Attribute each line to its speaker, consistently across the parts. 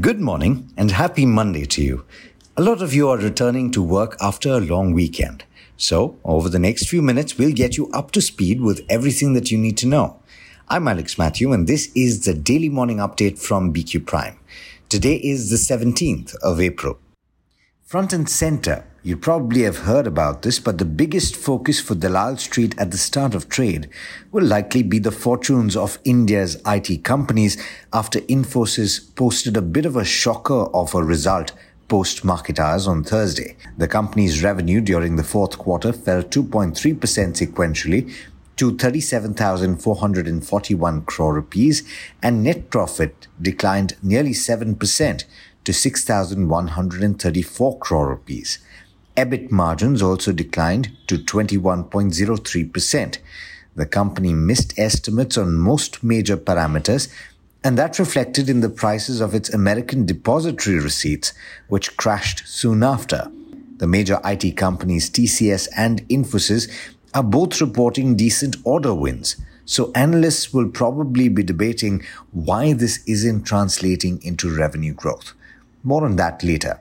Speaker 1: Good morning and happy Monday to you. A lot of you are returning to work after a long weekend. So, over the next few minutes, we'll get you up to speed with everything that you need to know. I'm Alex Mathew, and this is the daily morning update from BQ Prime. Today is the 17th of April. Front and center, you probably have heard about this, but the biggest focus for Dalal Street at the start of trade will likely be the fortunes of India's IT companies after Infosys posted a bit of a shocker of a result post market hours on Thursday. The company's revenue during the fourth quarter fell 2.3% sequentially to 37,441 crore rupees and net profit declined nearly 7% to 6,134 crore rupees. EBIT margins also declined to 21.03%. The company missed estimates on most major parameters, and that reflected in the prices of its American depository receipts, which crashed soon after. The major IT companies TCS and Infosys are both reporting decent order wins, so analysts will probably be debating why this isn't translating into revenue growth. More on that later.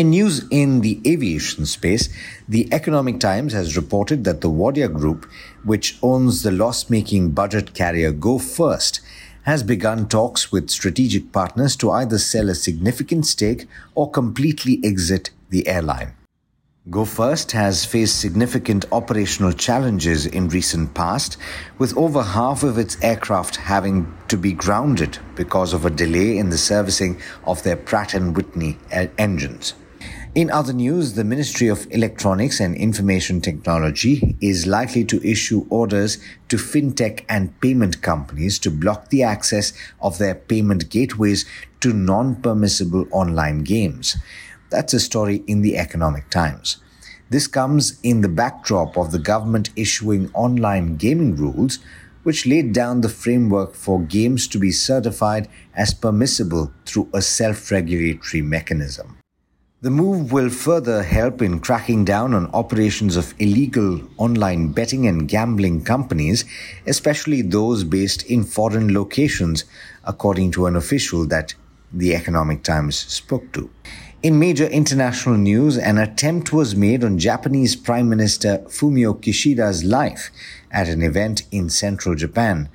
Speaker 1: In news in the aviation space, the Economic Times has reported that the Wadia Group, which owns the loss making budget carrier Go First, has begun talks with strategic partners to either sell a significant stake or completely exit the airline. Go First has faced significant operational challenges in recent past, with over half of its aircraft having to be grounded because of a delay in the servicing of their Pratt & Whitney engines. In other news, the Ministry of Electronics and Information Technology is likely to issue orders to fintech and payment companies to block the access of their payment gateways to non-permissible online games. That's a story in the Economic Times. This comes in the backdrop of the government issuing online gaming rules, which laid down the framework for games to be certified as permissible through a self regulatory mechanism. The move will further help in cracking down on operations of illegal online betting and gambling companies, especially those based in foreign locations, according to an official that the Economic Times spoke to. In major international news, an attempt was made on Japanese Prime Minister Fumio Kishida's life at an event in central Japan.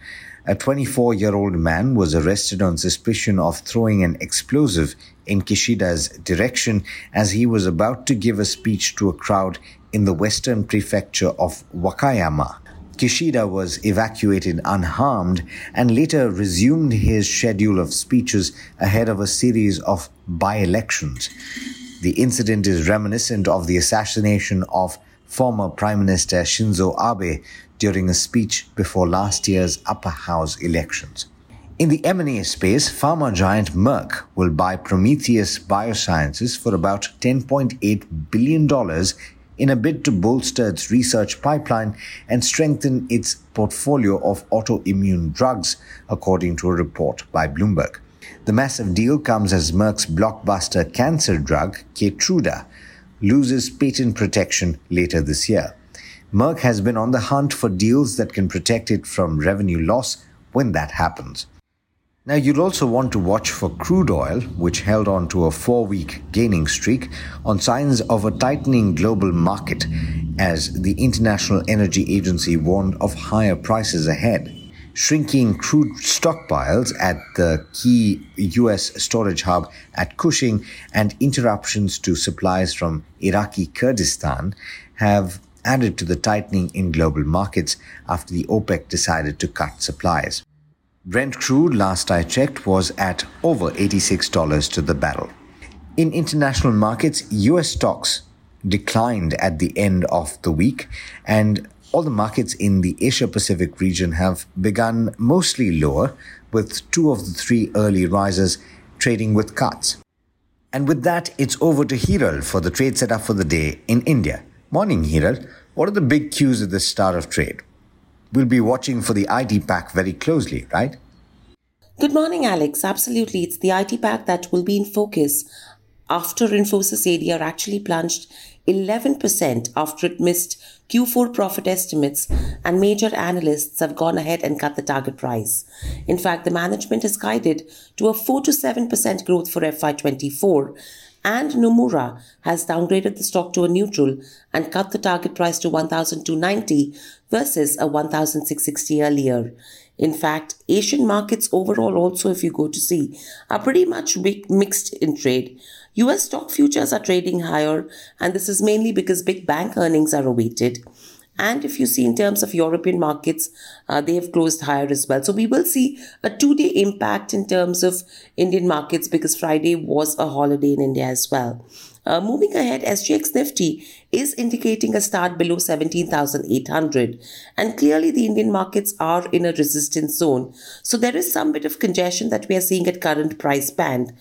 Speaker 1: A 24 year old man was arrested on suspicion of throwing an explosive in Kishida's direction as he was about to give a speech to a crowd in the western prefecture of Wakayama. Kishida was evacuated unharmed and later resumed his schedule of speeches ahead of a series of by elections. The incident is reminiscent of the assassination of former Prime Minister Shinzo Abe during a speech before last year's upper house elections. In the M&A space, pharma giant Merck will buy Prometheus Biosciences for about $10.8 billion in a bid to bolster its research pipeline and strengthen its portfolio of autoimmune drugs, according to a report by Bloomberg. The massive deal comes as Merck's blockbuster cancer drug, Keytruda, loses patent protection later this year. Merck has been on the hunt for deals that can protect it from revenue loss when that happens. Now, you'll also want to watch for crude oil, which held on to a four week gaining streak, on signs of a tightening global market as the International Energy Agency warned of higher prices ahead. Shrinking crude stockpiles at the key US storage hub at Cushing and interruptions to supplies from Iraqi Kurdistan have added to the tightening in global markets after the OPEC decided to cut supplies. Brent crude, last I checked, was at over $86 to the barrel. In international markets, US stocks declined at the end of the week, and all the markets in the Asia Pacific region have begun mostly lower, with two of the three early risers trading with cuts. And with that, it's over to Hiral for the trade setup for the day in India. Morning, Hiral. What are the big cues at the start of trade? We'll be watching for the IT pack very closely, right?
Speaker 2: Good morning, Alex. Absolutely. It's the IT pack that will be in focus after Infosys ADR actually plunged 11% after it missed Q4 profit estimates, and major analysts have gone ahead and cut the target price. In fact, the management has guided to a 4 to 7% growth for FY24, and Nomura has downgraded the stock to a neutral and cut the target price to 1,290 versus a 1,660 earlier. In fact, Asian markets overall, also, if you go to see, are pretty much mixed in trade. US stock futures are trading higher, and this is mainly because big bank earnings are awaited. And if you see in terms of European markets, uh, they have closed higher as well. So we will see a two day impact in terms of Indian markets because Friday was a holiday in India as well. Uh, moving ahead, SGX Nifty is indicating a start below 17,800. And clearly, the Indian markets are in a resistance zone. So there is some bit of congestion that we are seeing at current price band.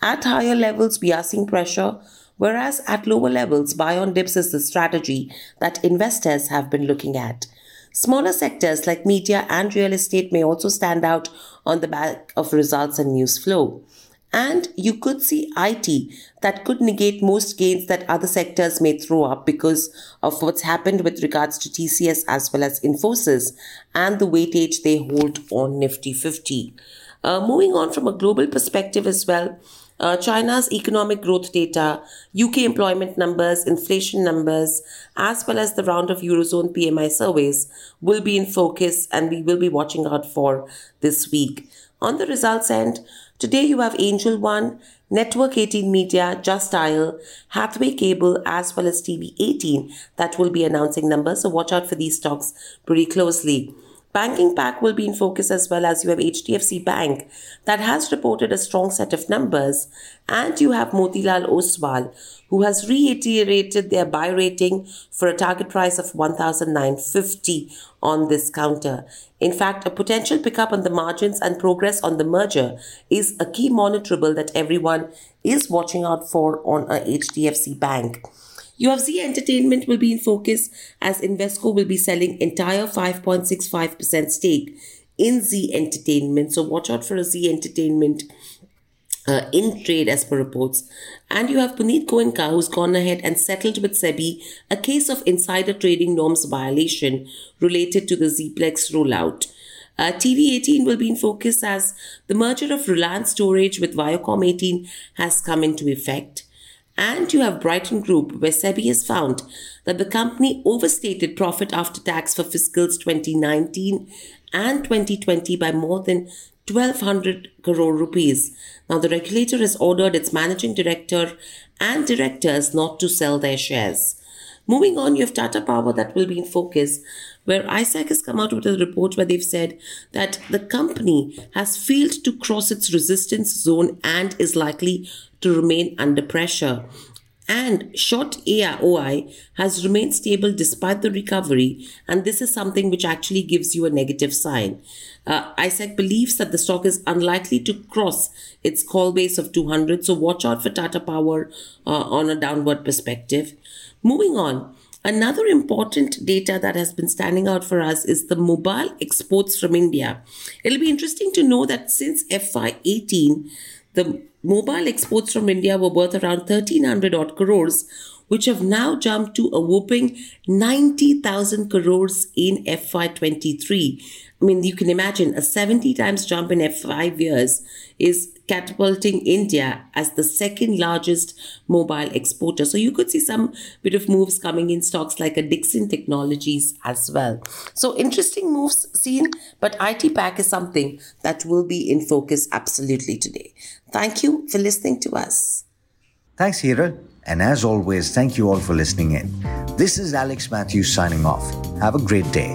Speaker 2: At higher levels, we are seeing pressure, whereas at lower levels, buy on dips is the strategy that investors have been looking at. Smaller sectors like media and real estate may also stand out on the back of results and news flow. And you could see IT that could negate most gains that other sectors may throw up because of what's happened with regards to TCS as well as Infosys and the weightage they hold on Nifty 50. Uh, moving on from a global perspective as well, uh, China's economic growth data, UK employment numbers, inflation numbers, as well as the round of Eurozone PMI surveys will be in focus and we will be watching out for this week. On the results end, today you have Angel One, Network 18 Media, Just Dial, Hathway Cable, as well as TV 18 that will be announcing numbers. So watch out for these stocks pretty closely. Banking pack will be in focus as well as you have HDFC Bank that has reported a strong set of numbers and you have Motilal Oswal who has reiterated their buy rating for a target price of 1950 on this counter. In fact, a potential pickup on the margins and progress on the merger is a key monitorable that everyone is watching out for on a HDFC Bank. UFC Entertainment will be in focus as Invesco will be selling entire 5.65% stake in Zee Entertainment. So watch out for a Zee Entertainment uh, in trade as per reports. And you have Puneet Goenka who's gone ahead and settled with SEBI a case of insider trading norms violation related to the ZeePlex rollout. Uh, TV18 will be in focus as the merger of Reliance Storage with Viacom 18 has come into effect. And you have Brightcom Group, where SEBI has found that the company overstated profit after tax for fiscals 2019 and 2020 by more than 1200 crore rupees. Now, the regulator has ordered its managing director and directors not to sell their shares. Moving on, you have Tata Power that will be in focus, where ISAC has come out with a report where they've said that the company has failed to cross its resistance zone and is likely to remain under pressure. And short AOI has remained stable despite the recovery, and this is something which actually gives you a negative sign. Uh, ISAC believes that the stock is unlikely to cross its call base of 200, so watch out for Tata Power uh, on a downward perspective. Moving on, Another important data that has been standing out for us is the mobile exports from India. It'll be interesting to know that since FY18, the mobile exports from India were worth around 1300 odd crores, which have now jumped to a whopping 90,000 crores in FY23. I mean, you can imagine a 70 times jump in F5 years is catapulting India as the second largest mobile exporter. So you could see some bit of moves coming in stocks like a Dixon Technologies as well. So interesting moves seen, but IT Pack is something that will be in focus absolutely today. Thank you for listening to us.
Speaker 1: Thanks, Hiral. And as always, thank you all for listening in. This is Alex Mathews signing off. Have a great day.